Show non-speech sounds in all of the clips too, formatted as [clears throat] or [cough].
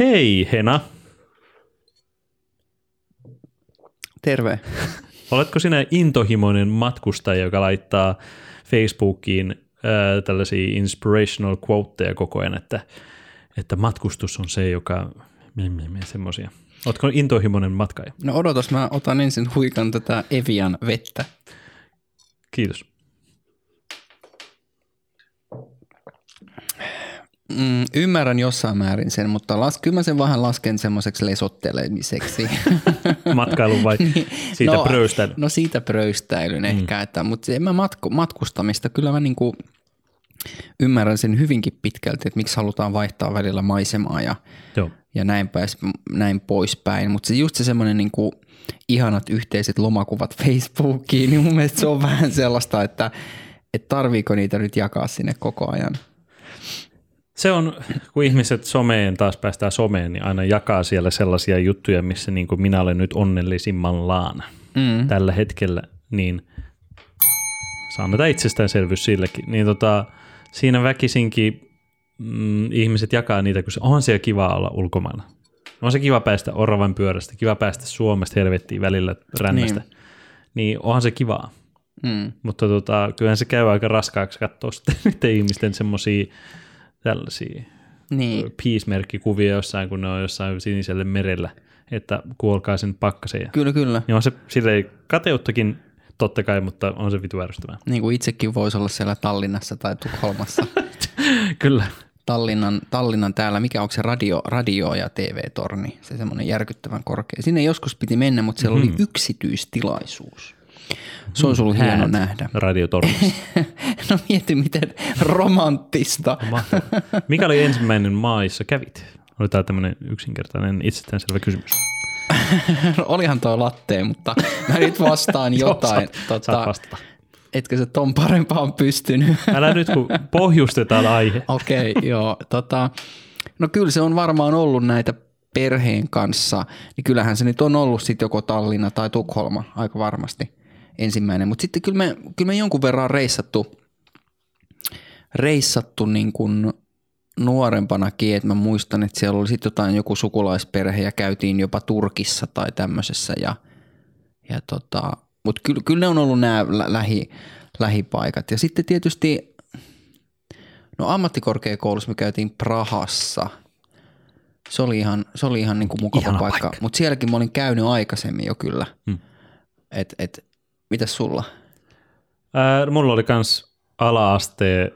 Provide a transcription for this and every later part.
Hei Hena, Terve. oletko sinä intohimoinen matkustaja, joka laittaa Facebookiin ää, tällaisia inspirational quoteja koko ajan, että, että matkustus on se, joka... Semmoisia. Oletko intohimoinen matkaaja? No odotas, mä otan ensin huikan tätä Evian vettä. Kiitos. Mm, ymmärrän jossain määrin sen, mutta las, kyllä mä sen vähän lasken semmoiseksi lesottelemiseksi. [laughs] Matkailun vai [laughs] siitä no, pröystäilyn? No siitä pröystäilyn ehkä, että, mutta en mä matku, matkustamista, kyllä mä niinku ymmärrän sen hyvinkin pitkälti, että miksi halutaan vaihtaa välillä maisemaa ja, Joo. ja näin, päis, näin poispäin. Mutta se just se semmoinen niinku ihanat yhteiset lomakuvat Facebookiin, niin mun mielestä se on [laughs] vähän sellaista, että, että tarviiko niitä nyt jakaa sinne koko ajan. Se on, kun ihmiset someen, taas päästään someen, niin aina jakaa siellä sellaisia juttuja, missä niin kuin minä olen nyt onnellisimmallaan Mm. tällä hetkellä, niin annetaan itsestäänselvyys sillekin. Niin tota, siinä väkisinkin mm, ihmiset jakaa niitä, kun se on siellä kiva olla ulkomailla. On se kiva päästä oravan pyörästä, kiva päästä Suomesta helvettiin välillä rännästä. Niin, niin onhan se kivaa. Mm. Mutta tota, kyllähän se käy aika raskaaksi katsoa sitten [laughs] ihmisten semmoisia tällaisia Niin. peace-merkkikuvia jossain, kun ne on jossain siniselle merellä, että kuolkaa sen pakkaseen. Kyllä, kyllä. niin on se silleen kateuttakin totta kai, mutta on se vitu ärsyttävää. Niin kuin itsekin voisi olla siellä Tallinnassa tai Tukholmassa. [laughs] Kyllä. Tallinnan, Tallinnan täällä, mikä onko se radio, radio ja TV-torni, se semmoinen järkyttävän korkea. Sinne joskus piti mennä, mutta siellä mm-hmm. oli yksityistilaisuus. Se olisi ollut hieno nähdä. Radiotornissa. [laughs] no mieti, miten romanttista. [laughs] Mikä oli ensimmäinen maa, jossa kävit? Oli tämä tämmöinen yksinkertainen itsestäänselvä kysymys. No, [laughs] olihan tuo latte, mutta mä nyt vastaan jotain. Joo, saat, saat vastata. etkö se ton parempaan pystynyt? Älä nyt, kun pohjustetaan aihe. Okei, okay, joo. Tota, no kyllä se on varmaan ollut näitä perheen kanssa, niin kyllähän se nyt on ollut sitten joko Tallinna tai Tukholma aika varmasti ensimmäinen. Mutta sitten kyllä me, kyllä me jonkun verran on reissattu, reissattu niin kuin nuorempanakin, että mä muistan, että siellä oli sitten jotain joku sukulaisperhe ja käytiin jopa Turkissa tai tämmöisessä ja, ja tota, mutta kyllä, kyllä ne on ollut nämä lä- lähi, lähipaikat. Ja sitten tietysti, no ammattikorkeakoulussa me käytiin Prahassa. Se oli ihan, se oli ihan niin kuin mukava Ihana paikka, paikka. mutta sielläkin mä olin käynyt aikaisemmin jo kyllä. Hmm. Et, et, mitäs sulla? Ää, mulla oli kans ala-aste,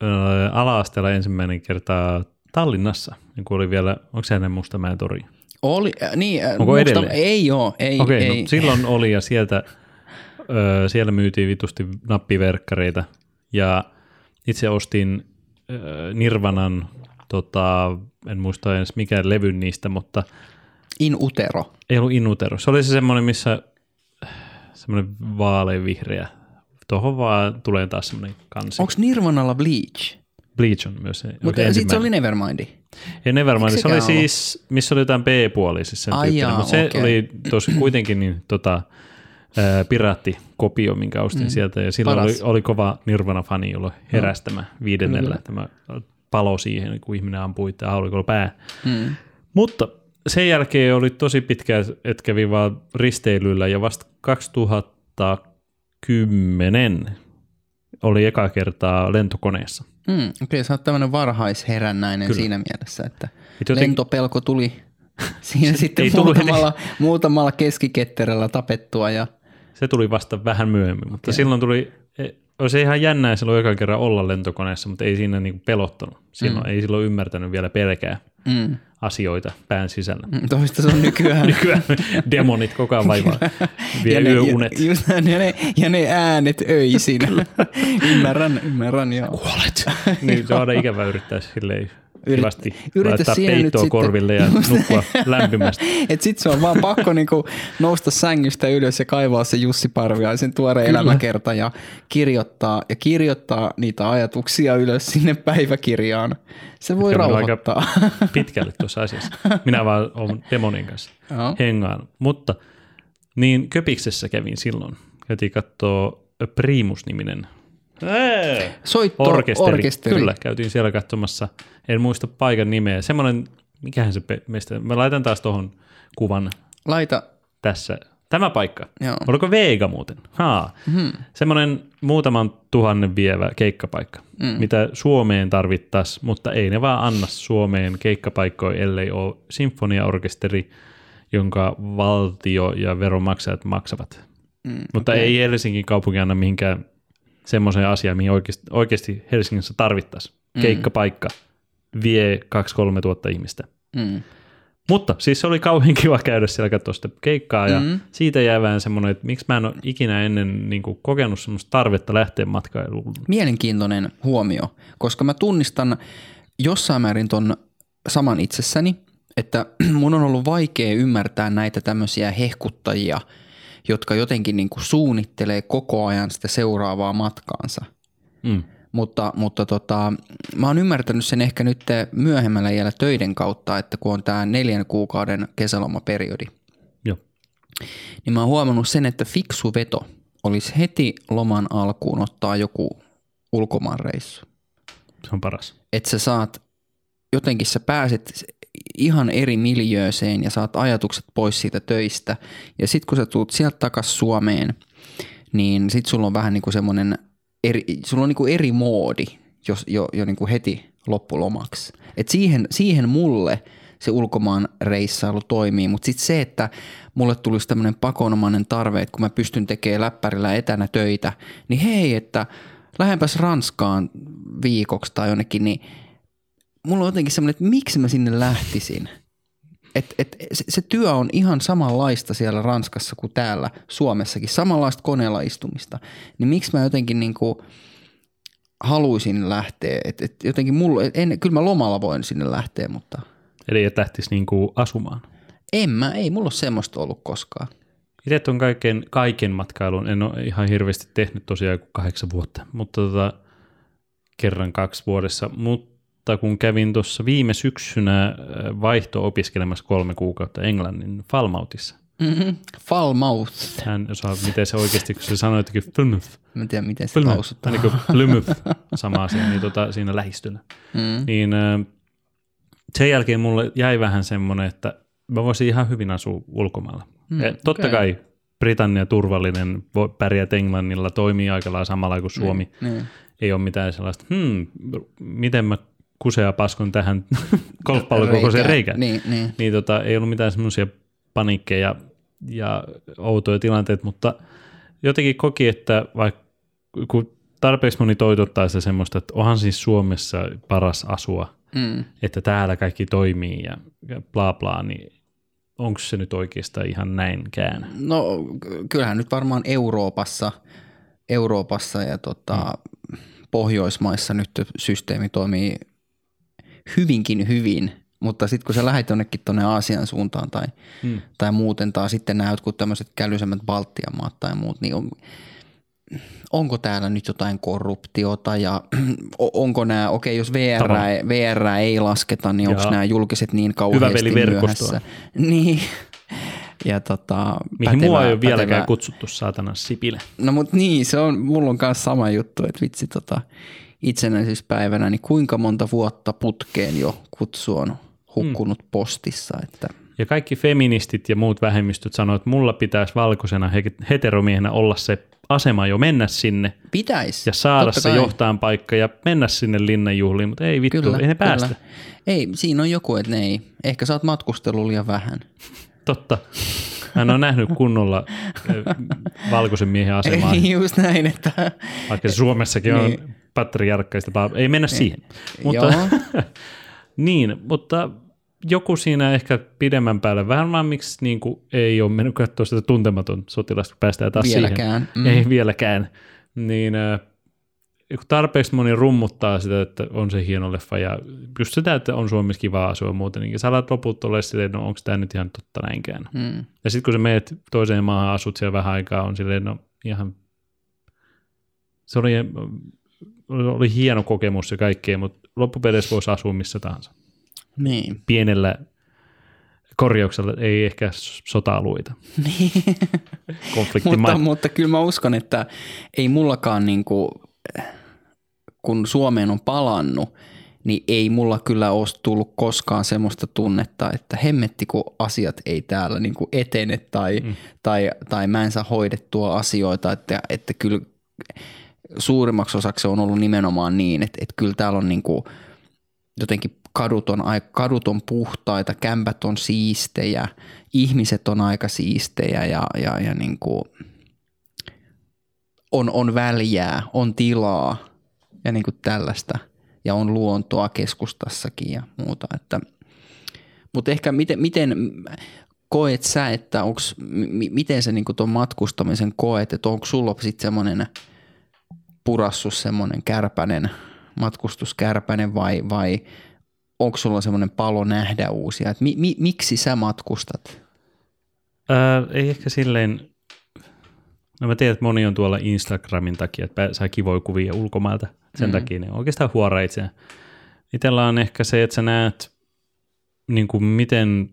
ää, ala-asteella ensimmäinen kerta Tallinnassa, niin kun oli vielä, onko se ennen Mustamäen tori? Oli, äh, niin, äh, Onko edelleen? Ei oo, ei, Okei, ei. no silloin oli ja sieltä, ö, siellä myytiin vitusti nappiverkkareita ja itse ostin ö, Nirvanan, tota, en muista edes mikä levy niistä, mutta In utero. ei ollut Inutero. Se oli se semmoinen, missä semmoinen vaaleanvihreä. Tuohon vaan tulee taas semmoinen kansi. Onko Nirvanalla Bleach? Bleach on myös se. Mutta oikein sitten se oli. Nevermindi. Ja Nevermind, Eikö se oli ollut? siis, missä oli jotain B-puoli, siis sen Ai jaa, mutta se okei. oli tosi kuitenkin niin, tota, ää, piraattikopio, minkä ostin mm, sieltä, ja silloin oli, paras. oli kova Nirvana-fani, jolla heräsi tämä viidennellä, tämä palo siihen, kun ihminen ampui tämä haulikolla pää. Mm. Mutta sen jälkeen oli tosi pitkä, että kävi vaan risteilyllä, ja vasta 2010 oli eka kertaa lentokoneessa. Mm, Okei, okay, sä oot tämmöinen varhaisherännäinen Kyllä. siinä mielessä, että Et joten- lentopelko tuli [laughs] siinä sitten muutamalla, muutamalla keskiketterällä tapettua ja Se tuli vasta vähän myöhemmin, mutta silloin tuli, e- olisi ihan jännää silloin eka kerran olla lentokoneessa, mutta ei siinä niinku pelottanut. Silloin mm. ei silloin ymmärtänyt vielä pelkää mm, asioita pään sisällä. mm, toista se on nykyään. [laughs] Nykyään demonit koko ajan vaivaa, vie ne, yöunet. Ja, just, ja, ne, ja ne äänet öisin. [laughs] ymmärrän, ymmärrän joo. Kuolet. niin se on aina ikävä yrittää silleen hyvästi yritä laittaa siinä nyt peittoa sitten- korville ja [laughs] nukkua lämpimästi. Et sit se on vaan pakko niinku nousta sängystä ylös ja kaivaa se Jussi Parviaisen tuore elämäkerta ja kirjoittaa, ja kirjoittaa niitä ajatuksia ylös sinne päiväkirjaan. Se voi Mikä on aika rauhoittaa. [laughs] pitkälle tuossa asiassa. Minä vaan olen demonin kanssa hengaan. Mutta niin Köpiksessä kävin silloin. Käytiin katsoa Primus-niminen Soitto, orkesteri. orkesteri. Kyllä, käytiin siellä katsomassa. En muista paikan nimeä. Semmoinen, mikähän se pe- meistä, mä laitan taas tuohon kuvan Laita, tässä. Tämä paikka. joo. Oliko Vega muuten? Haa. Hmm. Semmoinen muutaman tuhannen vievä keikkapaikka, Mm. mitä Suomeen tarvittaisiin, mutta ei ne vaan anna Suomeen keikkapaikkoja, ellei ole sinfoniaorkesteri, jonka valtio ja veronmaksajat maksavat. Mm, Mutta okei. ei Helsingin kaupunki anna mihinkään semmoiseen asiaan, mihin oikeasti, oikeasti Helsingissä tarvittaisiin. Mm. Keikkapaikka vie 2-3 tuhatta ihmistä. Mm. Mutta siis se oli kauhean kiva käydä siellä katsoa sitä keikkaa ja Mm. siitä jää vähän semmoinen, että miksi mä en ole ikinä ennen niin kuin, kokenut semmoista tarvetta lähteä matkailuun. Mielenkiintoinen huomio, koska mä tunnistan jossain määrin ton saman itsessäni, että [clears throat] mun on ollut vaikea ymmärtää näitä tämmöisiä hehkuttajia, jotka jotenkin niin kuin suunnittelee koko ajan sitä seuraavaa matkaansa. Mm. Mutta, mutta tota, mä oon ymmärtänyt sen ehkä nyt myöhemmällä iällä töiden kautta, että kun on tämä neljän kuukauden kesälomaperiodi, Joo. niin mä oon huomannut sen, että fiksu veto olisi heti loman alkuun ottaa joku ulkomaanreissu. Se on paras. Että sä saat, jotenkin sä pääset ihan eri miljööseen ja saat ajatukset pois siitä töistä. Ja sit kun sä tulet sieltä takas Suomeen, niin sit sulla on vähän niin kuin semmoinen eri, sulla on niin kuin eri moodi jos, jo, jo niin kuin heti loppulomaksi. Et siihen, siihen mulle se ulkomaan reissailu toimii, mutta sitten se, että mulle tulisi tämmöinen pakonomainen tarve, että kun mä pystyn tekemään läppärillä etänä töitä, niin hei, että lähempäs Ranskaan viikoksi tai jonnekin, niin mulla on jotenkin semmoinen, että miksi mä sinne lähtisin. Et, et, se, se työ on ihan samanlaista siellä Ranskassa kuin täällä Suomessakin, samanlaista koneella istumista. Niin miksi mä jotenkin niinku haluaisin lähteä, että et jotenkin mulla, en, kyllä mä lomalla voin sinne lähteä, mutta Eli et lähtisi niin kuin asumaan. en mä, ei mulla ole semmoista ollut koskaan. Itse on kaiken, kaiken matkailun, en ole ihan hirveästi tehnyt tosiaan kuin kahdeksan vuotta, mutta tota, kerran kaksi vuodessa. Mutta kun kävin tuossa viime syksynä äh, vaihto-opiskelemassa kolme kuukautta Englannin Falmouthissa. Mm-hmm. Falmouth. Hän osaa, miten se oikeasti, kun se sanoi jotenkin Plymouth, Mä en tiedä, miten se Plymouth, lausutaan. niin kuin Plymouth, sama asia, niin tota, siinä lähistönä. Mm. Niin äh, sen jälkeen mulle jäi vähän semmoinen, että mä voisin ihan hyvin asua ulkomailla. Mm, Mm, Totta okei. kai Britannia turvallinen, voi pärjät Englannilla, toimii aika lailla samalla kuin Suomi. Niin. Ei ole mitään sellaista, hmm, miten mä kusea paskon tähän [laughs] golfpallokokoiseen reikään. Niin, niin. Niin tota, ei ollut mitään semmoisia paniikkeja ja outoja tilanteita, mutta jotenkin koki, että vaikka kun tarpeeksi moni toitottaa sitä semmoista, että onhan siis Suomessa paras asua, Mm. että täällä kaikki toimii ja ja bla bla, niin onko se nyt oikeastaan ihan näinkään? No kyllähän nyt varmaan Euroopassa, Euroopassa ja tota, Pohjoismaissa nyt systeemi toimii hyvinkin hyvin, mutta sitten kun sä lähdet jonnekin tuonne Aasian suuntaan tai, Hmm. tai muuten, tai sitten nämä jotkut tämmöiset kälyisemmät Baltian maat tai muut, niin on, onko täällä nyt jotain korruptiota ja [clears throat] onko nämä, okei jos VR. VR ei lasketa, niin onko nämä julkiset niin kauheasti veliverkostoa. myöhässä? [laughs] Niin. Ja tota, Mihin mua ei ole vieläkään pätevää- kutsuttu saatana Sipilä. No mut niin, se on, mulla on kanssa sama juttu, että vitsi tota, itsenäisyyspäivänä, niin kuinka monta vuotta putkeen jo kutsu on hukkunut Hmm. postissa, että Ja kaikki feministit ja muut vähemmistöt sanoo, että mulla pitäisi valkoisena he- heteromiehenä olla se asema jo mennä sinne pitäisi. ja saada se kai. johtajan paikka ja mennä sinne linnanjuhliin, mutta ei vittu, ei ne päästä. Ei, siinä on joku, että ne ei. Ehkä sä oot matkustellut liian vähän. Totta. Hän on nähnyt kunnolla ö, valkoisen miehen asemaa, [laughs] just näin, että vaikka Suomessakin on Niin. Patriarkkaista. Ei mennä siihen. Mutta, [laughs] niin, mutta joku siinä ehkä pidemmän päälle, vähän vaan miksi niin kuin, ei ole mennyt katsoa sitä tuntematon sotilasta, kun päästään taas vieläkään. siihen. Ei vieläkään. Niin äh, tarpeeksi moni rummuttaa sitä, että on se hieno leffa ja just sitä, että on Suomessa kiva asua muuten, niin sä alat loput olla silleen, no onko tämä nyt ihan totta näinkään. Mm. Ja sitten kun sä meet toiseen maahan, asut siellä vähän aikaa, on silleen, no ihan, se oli, oli hieno kokemus ja kaikkea, mutta loppupeleissä voisi asua missä tahansa. Niin. Pienellä korjauksella ei ehkä sota-alueita, niin. mutta, mutta kyllä mä uskon, että ei mullakaan niinku, kun Suomeen on palannut, niin ei mulla kyllä ole tullut koskaan semmoista tunnetta, että hemmetti kun asiat ei täällä niin kuin etene tai, mm. tai, tai mä en saa hoidettua asioita, että, että kyllä suurimmaksi osaksi on ollut nimenomaan niin, että, että kyllä täällä on niin kuin jotenkin kadut on, kadut on puhtaita, kämpät on siistejä, ihmiset on aika siistejä ja, ja, ja niin kuin on, on väljää, on tilaa ja niin kuin tällaista. Ja on luontoa keskustassakin ja muuta. Että, mutta ehkä miten, miten koet sä, että onks, m- miten se niin tuon matkustamisen koet, että onko sulla sitten semmoinen purassus semmoinen kärpänen, matkustuskärpänen vai, vai onko sulla semmoinen palo nähdä uusia? Et mi, mi, miksi sä matkustat? Ää, ei ehkä silleen, no mä tiedän, että moni on tuolla Instagramin takia, että saa kivoja kuvia ulkomailta. Sen mm-hmm. takia ne oikeastaan huora itseään. Itellä on ehkä se, että sä näet, niin kuin miten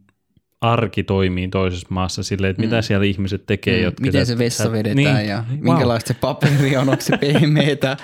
arki toimii toisessa maassa silleen, että mm. mitä siellä ihmiset tekee. Mm. Jotka miten se vessa vedetään niin, ja wow. minkälaista se paperi on, onko se [laughs] pehmeetä.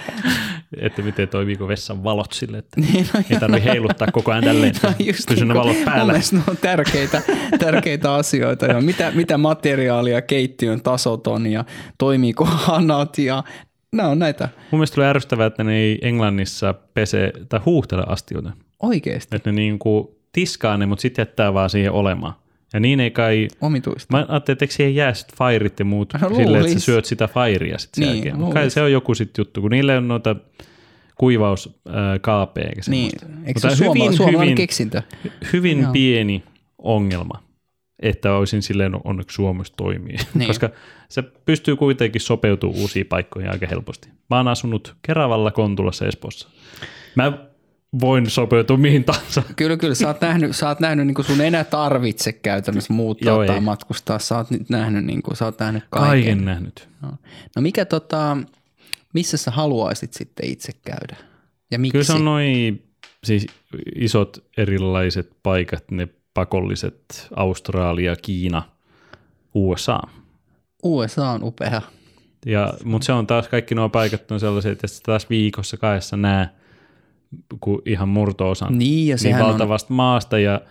että miten toimiiko vessan valot sille, että [laughs] niin, no ei tarvitse heiluttaa koko ajan tälleen, no, pysy ne valot päällä. ne on tärkeitä, tärkeitä asioita. Ja mitä, mitä materiaalia keittiön tasot on ja toimiiko hanat ja nämä on näitä. Mun mielestä tulee ärsyttävää, että ne ei Englannissa pese tai huuhtele astioita. Oikeasti? Että ne niinku tiskaa ne, mutta sitten jättää vaan siihen olemaan. Ja niin ei kai... Omituista. Mä ajattelin, että siihen jää sitten fairit ja muut [laughs] no, silleen, että sä syöt sitä fairia sitten niin, jälkeen. Mutta kai se on joku sitten juttu, kun niille on noita kuivauskaapeja eikä Niin, eikö se ole hyvin, suomalainen hyvin, keksintö? Hyvin Joo. pieni ongelma, että olisin silleen onneksi Suomessa toimii, [laughs] niin. koska se pystyy kuitenkin sopeutumaan uusiin paikkoihin aika helposti. Mä oon asunut Keravalla Kontulassa Espoossa. Mä voin sopeutua mihin tahansa. Kyllä, kyllä. Sä oot nähnyt, sä oot nähnyt niin kuin sun enää tarvitse käytännössä muuttaa Joo, tai ei. matkustaa. Sä oot nyt nähnyt, niin kuin, sä oot nähnyt kaiken. Kaiken nähnyt. No, no mikä tota, missä sä haluaisit sitten itse käydä? Ja miksi? Kyllä se on noin siis isot erilaiset paikat, ne pakolliset Australia, Kiina, USA. USA on upea. Ja, mutta se on taas, kaikki nuo paikat on sellaiset, että taas viikossa kahdessa näe kuin ihan murto-osan niin, ja niin valtavasta on... maasta ja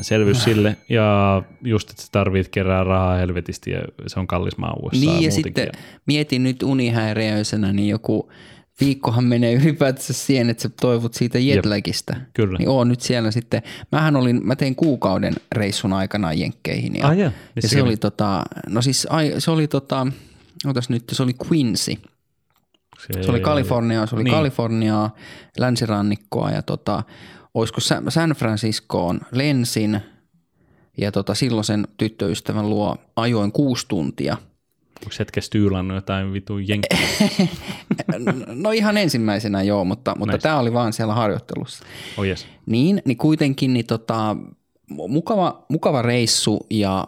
selvyys sille. Ja just, että sä tarvit kerää rahaa helvetisti ja se on kallis maa USA Niin ja sitten mietin nyt unihäiriöisenä, niin joku viikkohan menee ylipäätänsä siihen, että sä toivot siitä jetlagista. Kyllä. Niin oon nyt siellä sitten. Mähän olin, mä tein kuukauden reissun aikana Jenkkeihin. Ja, ah, ja, ja se oli tota, no siis se oli tota, otas nyt, se oli Quincy – se, se oli Kalifornia, se oli niin. Kaliforniaa, länsirannikkoa ja tota, olisiko San Franciscoon lensin ja tota, silloisen tyttöystävän luo ajoin kuusi tuntia. Onko hetkessä tyylannut jotain vitu jenkkiä? [laughs] no ihan ensimmäisenä joo, mutta, mutta tämä oli vaan siellä harjoittelussa. Oh yes. Niin, niin kuitenkin niin tota, mukava, mukava reissu ja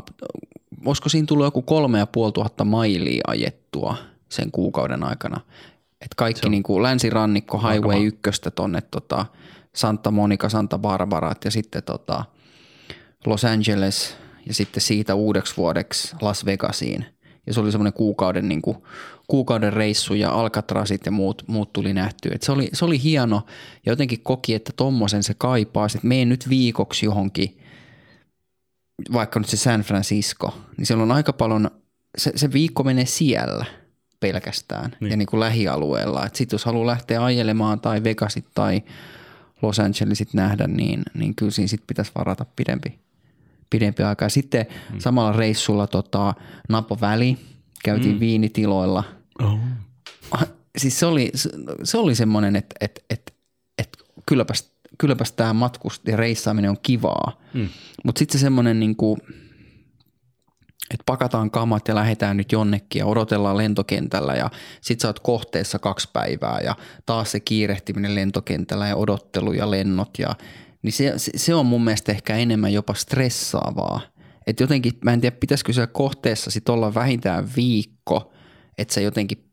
olisiko siinä tullut joku kolme ja puoli tuhatta mailia ajettua sen kuukauden aikana. Et kaikki niin kuin länsirannikko, Highway 1 tonne tota Santa Monica, Santa Barbara ja sitten tota Los Angeles ja sitten siitä uudeksi vuodeksi Las Vegasiin. Ja se oli semmoinen kuukauden, niin kuin, kuukauden reissu ja Alcatrazit ja muut, muut tuli nähtyä. Et se, oli, se oli hieno ja jotenkin koki, että tommosen se kaipaa. Sitten mene nyt viikoksi johonkin, vaikka nyt se San Francisco, niin siellä on aika paljon, se, se viikko menee siellä – pelkästään niin. ja niin kuin lähialueella. Sitten jos haluaa lähteä ajelemaan tai Vegasit tai Los Angelesit nähdä, niin, niin kyllä siinä sit pitäisi varata pidempi, pidempi aika. Ja sitten mm. samalla reissulla tota, Napo Väli, käytiin mm. viinitiloilla. Oh. Siis se oli, se oli semmoinen, että et, et, et kylläpäs, kylläpäs tämä matkust ja reissaaminen on kivaa. Mm. Mutta sitten se semmoinen niin että pakataan kamat ja lähdetään nyt jonnekin ja odotellaan lentokentällä ja sit sä oot kohteessa kaksi päivää ja taas se kiirehtiminen lentokentällä ja odottelu ja lennot ja niin se, se on mun mielestä ehkä enemmän jopa stressaavaa. Että jotenkin, mä en tiedä, pitäisikö siellä kohteessa sit olla vähintään viikko, että sä jotenkin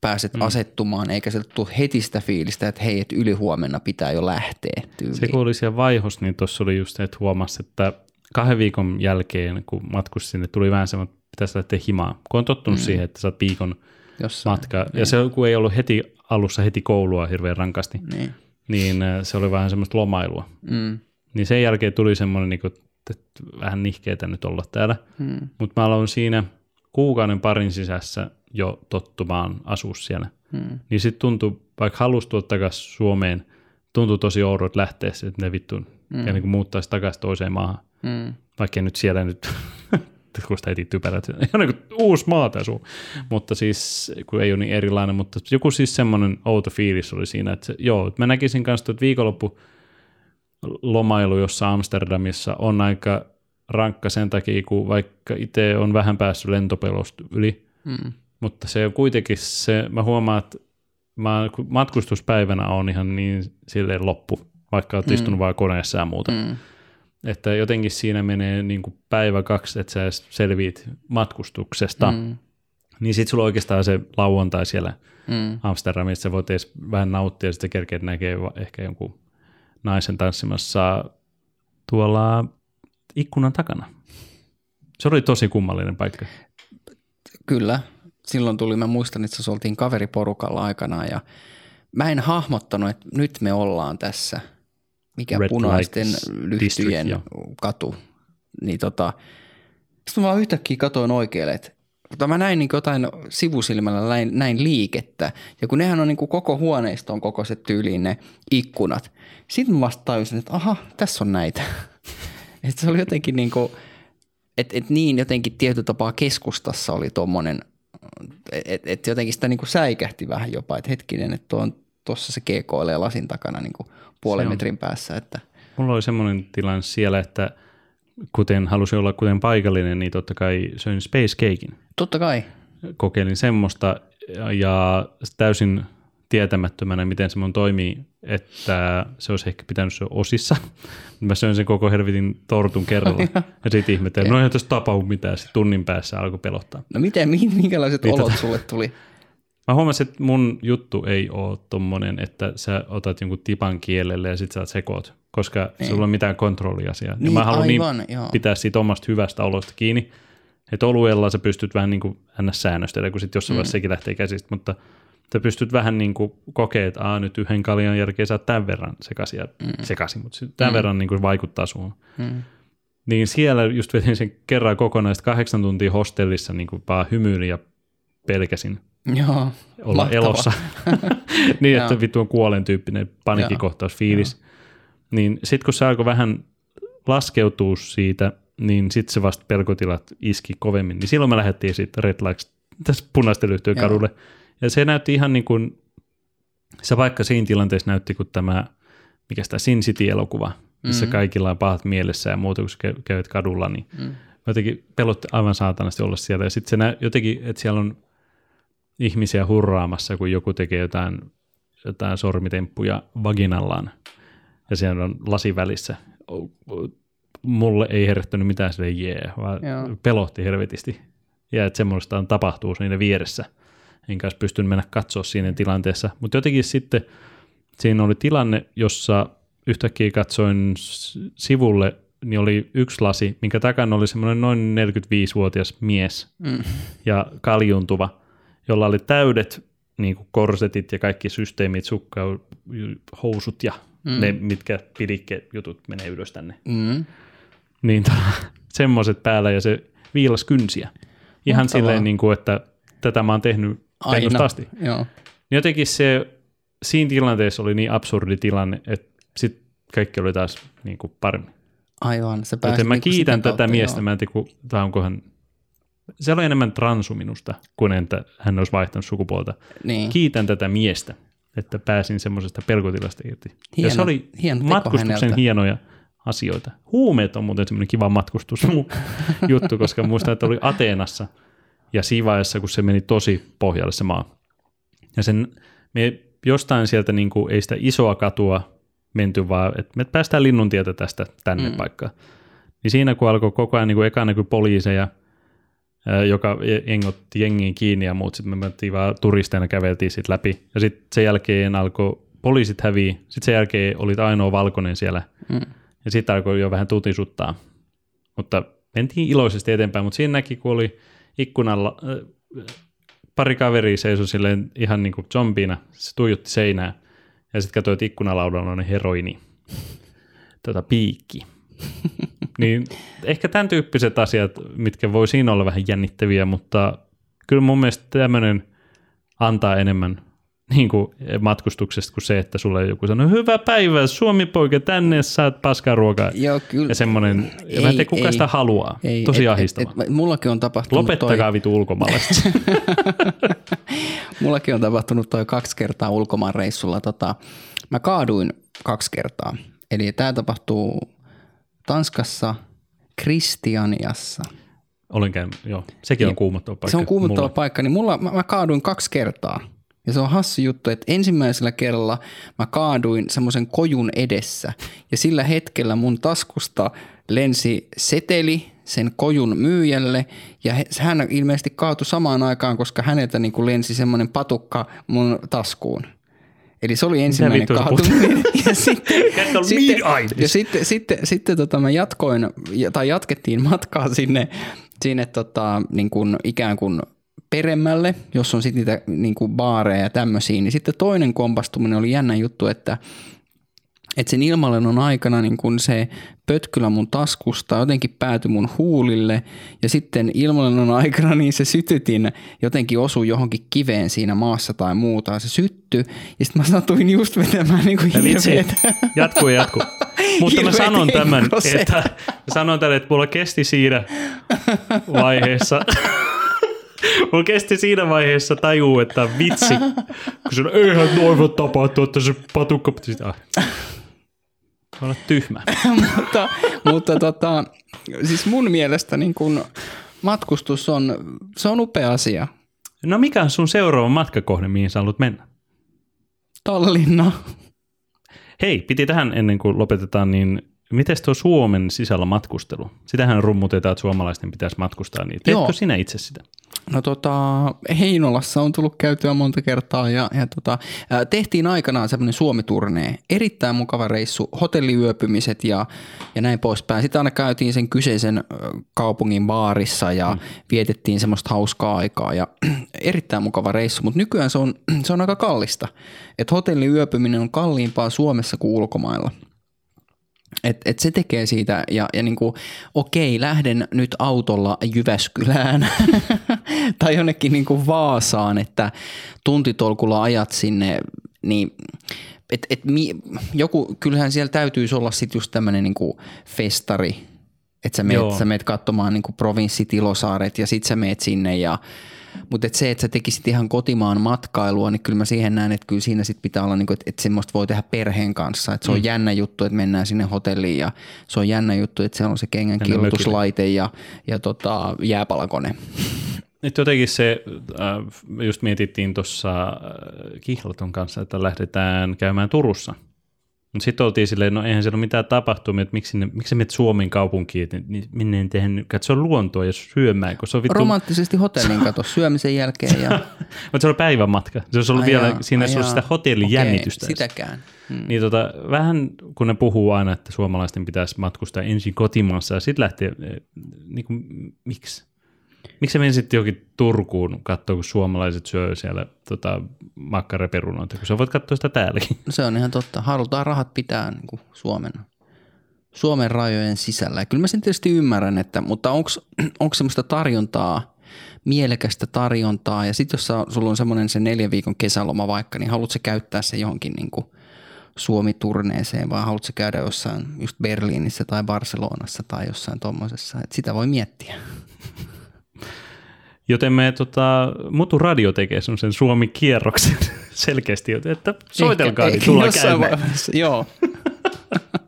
pääset mm. asettumaan, eikä se tule heti sitä fiilistä, että hei, että ylihuomenna pitää jo lähteä tyyliin. Se kun oli siellä vaihos, niin tuossa oli just, että huomasi, että kahden viikon jälkeen, kun matkusti sinne, tuli vähän semmoinen, että pitäisi lähteä himaan. Kun on tottunut mm. siihen, että sä oot viikon Jossain, matka. Niin. Ja se kun ei ollut heti alussa heti koulua hirveän rankasti, niin, niin äh, se oli vähän semmoista lomailua. Mm. Niin sen jälkeen tuli semmoinen, niin kuin, että vähän nihkeetä nyt olla täällä. Mm. Mutta mä aloin siinä kuukauden parin sisässä jo tottumaan asua siellä. Mm. Niin sitten tuntui, vaikka halusi tulla takaisin Suomeen, tuntui tosi oudot lähteä, että ne vittu mm. ja niin kuin muuttaisi takaisin toiseen maahan. Mm. Vaikka nyt siellä nyt, [laughs] kun sitä heti typerät, ihan niin uusi maa tässä on. Mutta siis, kun ei ole niin erilainen, mutta joku siis semmoinen outo fiilis oli siinä, että joo, mä näkisin kanssa, että viikonloppu lomailu jossa Amsterdamissa on aika rankka sen takia, kun vaikka itse on vähän päässyt lentopelosta yli, Mm. mutta se on kuitenkin se, mä huomaan, että mä, matkustuspäivänä on ihan niin silleen loppu, vaikka olet istunut vaan koneessa ja muuta. Mm. Että jotenkin siinä menee niin kuin päivä kaksi, että sä edes selviit matkustuksesta. Mm. Niin sit sulla oikeastaan se lauantai siellä Mm. Amsterdamissa, sä voit edes vähän nauttia ja sitten kerkeät näkee ehkä jonkun naisen tanssimassa tuolla ikkunan takana. Se oli tosi kummallinen paikka. Kyllä. Silloin tuli, mä muistan, että se oltiin kaveriporukalla aikanaan ja mä en hahmottanut, että nyt me ollaan tässä. Mikä Red punaisten lyhtyjen District, katu. Niin tota, sitten mä vaan yhtäkkiä katoin oikealle, että mutta mä näin niin jotain sivusilmällä näin, näin liikettä. Ja kun nehän on niin koko huoneiston kokoiset tyyliin ne ikkunat. Sitten mä vasta tajusin, että aha, tässä on näitä. [laughs] että se oli jotenkin niin kuin, että et niin jotenkin tietyllä tapaa keskustassa oli tuommoinen, että et jotenkin sitä niin kuin säikähti vähän jopa, että hetkinen, että on tuossa se keekoilee lasin takana niin kuin puolen metrin päässä. Että, Mulla oli semmoinen tilanne siellä, että kuten halusin olla kuten paikallinen, niin totta kai söin space cakein. totta kai. Kokeilin semmoista ja- täysin tietämättömänä, miten se mun toimii, että se olisi ehkä pitänyt se osissa. [laughs] Mä söin sen koko helvetin tortun kerralla [laughs] ja sitten ihmettelin, no ei tässä tapahdu mitään. Sitten tunnin päässä alkoi pelottaa. No miten, mi- minkälaiset Niin, olot tota- sulle tuli? Mä huomasin, että mun juttu ei ole tommonen, että sä otat jonkun tipan kielelle ja sit sä sekoot, koska niin. sulla ei ole mitään kontrolliasiaa. Ja Niin, mä haluan aivan, niin joo. pitää siitä omasta hyvästä olosta kiinni, että oluella sä pystyt vähän niin kuin ns. säännöstelemään, kun sitten jossain mm. vaiheessa sekin lähtee käsistä, mutta sä pystyt vähän niin kuin kokea, että Aa, nyt yhden kaljan jälkeen sä oot tämän verran sekaisin, ja mm. sekaisin mutta sit tämän mm. verran niin kuin vaikuttaa suun. Mm. Niin siellä just vedin sen kerran kokonaista kahdeksan tuntia hostellissa niin kuin vaan hymyilin ja pelkäsin Joo, olla mahtavaa. elossa. [laughs] niin, että vittu on kuolen tyyppinen panikkikohtaus fiilis. Niin sitten kun se alkoi vähän laskeutua siitä, niin sitten se vasta pelkotilat iski kovemmin. Niin silloin me lähdettiin sitten Red Lights tässä punaisten lyhtyjen Joo. kadulle. Ja se näytti ihan niin kuin, se vaikka siinä tilanteessa näytti kuin tämä, mikä sitä Sin City-elokuva, missä Mhm. kaikilla on pahat mielessä ja muuta, kun sä käy- käyt kadulla, niin Mm. jotenkin pelotti aivan saatanasti olla siellä. Ja sitten se nä- jotenkin, että siellä on ihmisiä hurraamassa, kun joku tekee jotain, jotain sormitemppuja vaginallaan. Ja siellä on lasi välissä. Mulle ei herättänyt mitään sille jee, vaan Joo. pelotti helvetisti. Ja että semmoista on tapahtuu siinä vieressä. Enkä olisi pystynyt mennä katsoa siinä tilanteessa. Mutta jotenkin sitten siinä oli tilanne, jossa yhtäkkiä katsoin sivulle, niin oli yksi lasi, minkä takana oli semmoinen noin 45-vuotias mies Mm. ja kaljuntuva, jolla oli täydet niin kuin korsetit ja kaikki systeemit, sukka, housut ja mm. ne, mitkä pidikke-jutut menee ylös tänne. Mm. Niin [laughs] semmoiset päällä ja se viilas kynsiä. Ihan Mahtavaa. silleen, niin kuin, että tätä mä oon tehnyt pennusta asti. Joo. Niin jotenkin se, siinä tilanteessa oli niin absurdi tilanne, että sitten kaikki oli taas niin kuin paremmin. Aivan, se pääsi Joten mä niinku kiitän tätä kautta, miestä, joo. mä en tiedä, onkohan, se oli enemmän transu minusta, kuin että hän olisi vaihtanut sukupuolta. Niin. Kiitän tätä miestä, että pääsin semmoisesta pelkotilasta irti. ja Hieno- se oli hieno matkustuksen häneltä. hienoja asioita. Huumeet on muuten semmoinen kiva matkustusjuttu, [laughs] koska muistan, että oli Ateenassa ja siinä vaiheessa, kun se meni tosi pohjalle se maa. Ja sen, me jostain sieltä niin kuin, ei sitä isoa katua menty, vaan että me päästään linnuntietä tästä tänne mm. paikkaan. Niin siinä kun alkoi koko ajan, niin kuin eka näkyi poliiseja, joka engotti jengiin kiinni ja muut, sitten me mentiin vaan turisteina käveltiin sit läpi. Ja sitten sen jälkeen alkoi poliisit häviä, sitten sen jälkeen olit ainoa valkoinen siellä. Mm. Ja sitten alkoi jo vähän tutisuttaa. Mutta mentiin iloisesti eteenpäin, mutta siinä näki, kun oli ikkunalla, äh, pari kaveria seisoi silleen ihan niin kuin zombina, se tuijotti seinää. ja sitten katsoit ikkunalaudalla on heroini, tota, piikki. [laughs] niin ehkä tämän tyyppiset asiat, mitkä voi siinä olla vähän jännittäviä, mutta kyllä mun mielestä tämmöinen antaa enemmän niin kuin matkustuksesta kuin se, että sulle joku sanoo, hyvä päivä, Suomi poika, tänne saat paskaa ruokaa. Joo, kyllä. Ja semmoinen, ja mä en tiedä kuka ei. sitä haluaa. Ei, Tosi et- et mullakin on tapahtunut Lopettakaa toi, vitu ulkomaalaiset. [laughs] [laughs] mullakin on tapahtunut toi kaksi kertaa ulkomaan reissulla. Tota, mä kaaduin kaksi kertaa. Eli tämä tapahtuu Tanskassa, Kristianiassa. Olen käynyt, joo. Sekin on kuumottava paikka. Se on kuumottava mulle. paikka, niin mulla, mä, mä kaaduin kaksi kertaa. Ja se on hassu juttu, että ensimmäisellä kerralla mä kaaduin semmoisen kojun edessä. Ja sillä hetkellä mun taskusta lensi seteli sen kojun myyjälle. Ja hän ilmeisesti kaatui samaan aikaan, koska häneltä niin kuin lensi semmoinen patukka mun taskuun. Eli se oli ensimmäinen kaatuminen. [laughs] Ja sitten, [laughs] on sitten, ja sitten, sitten, sitten tota mä jatkoin, ja- tai jatkettiin matkaa sinne, sinne tota, niin kuin ikään kuin peremmälle, jos on sitten niitä niin kuin baareja ja tämmöisiä, niin sitten toinen kompastuminen oli jännä juttu, että että sen ilmalennon aikana niin kun se pötkylä mun taskusta jotenkin päätyi mun huulille ja sitten ilmalennon aikana niin se sytytin jotenkin osui johonkin kiveen siinä maassa tai muuta se sytty ja sitten mä satuin just vetämään niin kuin hirveetä. jatkuu ja jatkuu. Mutta mä sanon tämän, henkkoset. että, mä sanon tämän, että mulla kesti siinä vaiheessa, mulla kesti siinä vaiheessa tajuu, että vitsi, kun se on, eihän noin voi tapahtua, että se patukka, ah. Voi olla tyhmä. [laughs] mutta, mutta tota, siis mun mielestä niin kun matkustus on, se on upea asia. No mikä on sun seuraava matkakohde, mihin sä haluat mennä? Tallinna. Hei, piti tähän ennen kuin lopetetaan, niin miten tuo Suomen sisällä matkustelu? Sitähän rummutetaan, että suomalaisten pitäisi matkustaa. Niin teetkö Joo. sinä itse sitä? No tota, Heinolassa on tullut käytyä monta kertaa ja, ja tota, tehtiin aikanaan semmoinen Suomi-turnee. Erittäin mukava reissu, hotelliyöpymiset ja, ja näin poispäin. Sitten aina käytiin sen kyseisen kaupungin baarissa ja mm. vietettiin semmoista hauskaa aikaa ja [clears throat] erittäin mukava reissu, mutta nykyään se on, [clears throat] se on aika kallista. Että hotelliyöpyminen on kalliimpaa Suomessa kuin ulkomailla. Et, et se tekee siitä, ja, ja niinku, okei, lähden nyt autolla Jyväskylään [laughs] tai jonnekin niinku Vaasaan, että tuntitolkulla ajat sinne, niin et, et mi, joku, kyllähän siellä täytyisi olla sitten just tämmöinen niinku festari, että sä meet, Joo. sä meet katsomaan niinku provinssitilosaaret ja sit sä meet sinne ja mutta et se, että sä tekisit ihan kotimaan matkailua, niin kyllä mä siihen näen, että kyllä siinä sit pitää olla, niinku, että, että semmoista voi tehdä perheen kanssa. Että se on mm. jännä juttu, että mennään sinne hotelliin ja se on jännä juttu, että siellä on se kengän kirjoituslaite ja, ja tota, jääpalakone. Nyt jotenkin se, äh, just mietittiin tuossa äh, Kihlaton kanssa, että lähdetään käymään Turussa. Mutta sitten oltiin silleen, no eihän siellä ole mitään tapahtumia, että miksi, ne, miksi menet Suomen kaupunkiin, että niin minne ei tehdä, katso luontoa ja syömään, kun se on vittu, Romanttisesti hotellin kato syömisen jälkeen. Ja, [laughs] mutta se on päivämatka. Se olisi ollut Ai vielä, jaa, siinä olisi ollut sitä hotelijännitystä. Okei, sitäkään. Hmm. Niin tota, vähän kun ne puhuu aina, että suomalaisten pitäisi matkustaa ensin kotimaassa ja sitten lähteä, eh, niin kuin, miksi? Miksi sä menisit johonkin Turkuun katsoa, kun suomalaiset syö siellä tota, makkareperunoita, kun sä voit katsoa sitä täälläkin. No se on ihan totta. Halutaan rahat pitää niin kuin Suomen, Suomen rajojen sisällä. Ja kyllä mä sen tietysti ymmärrän, että, mutta onko [clears throat] semmoista tarjontaa, mielekästä tarjontaa, ja sitten jos sä, sulla on semmoinen se neljän viikon kesäloma vaikka, niin haluatko käyttää se johonkin niin kuin Suomi-turneeseen, vai haluatko käydä jossain just Berliinissä tai Barcelonassa tai jossain tuommoisessa, sitä voi miettiä. [laughs] Joten me tota, Mutu Radio tekee sen Suomi-kierroksen [laughs] selkeästi, että soitelkaa, Ehkä- niin ehkä tullaan jossain käymään. Joo. [laughs]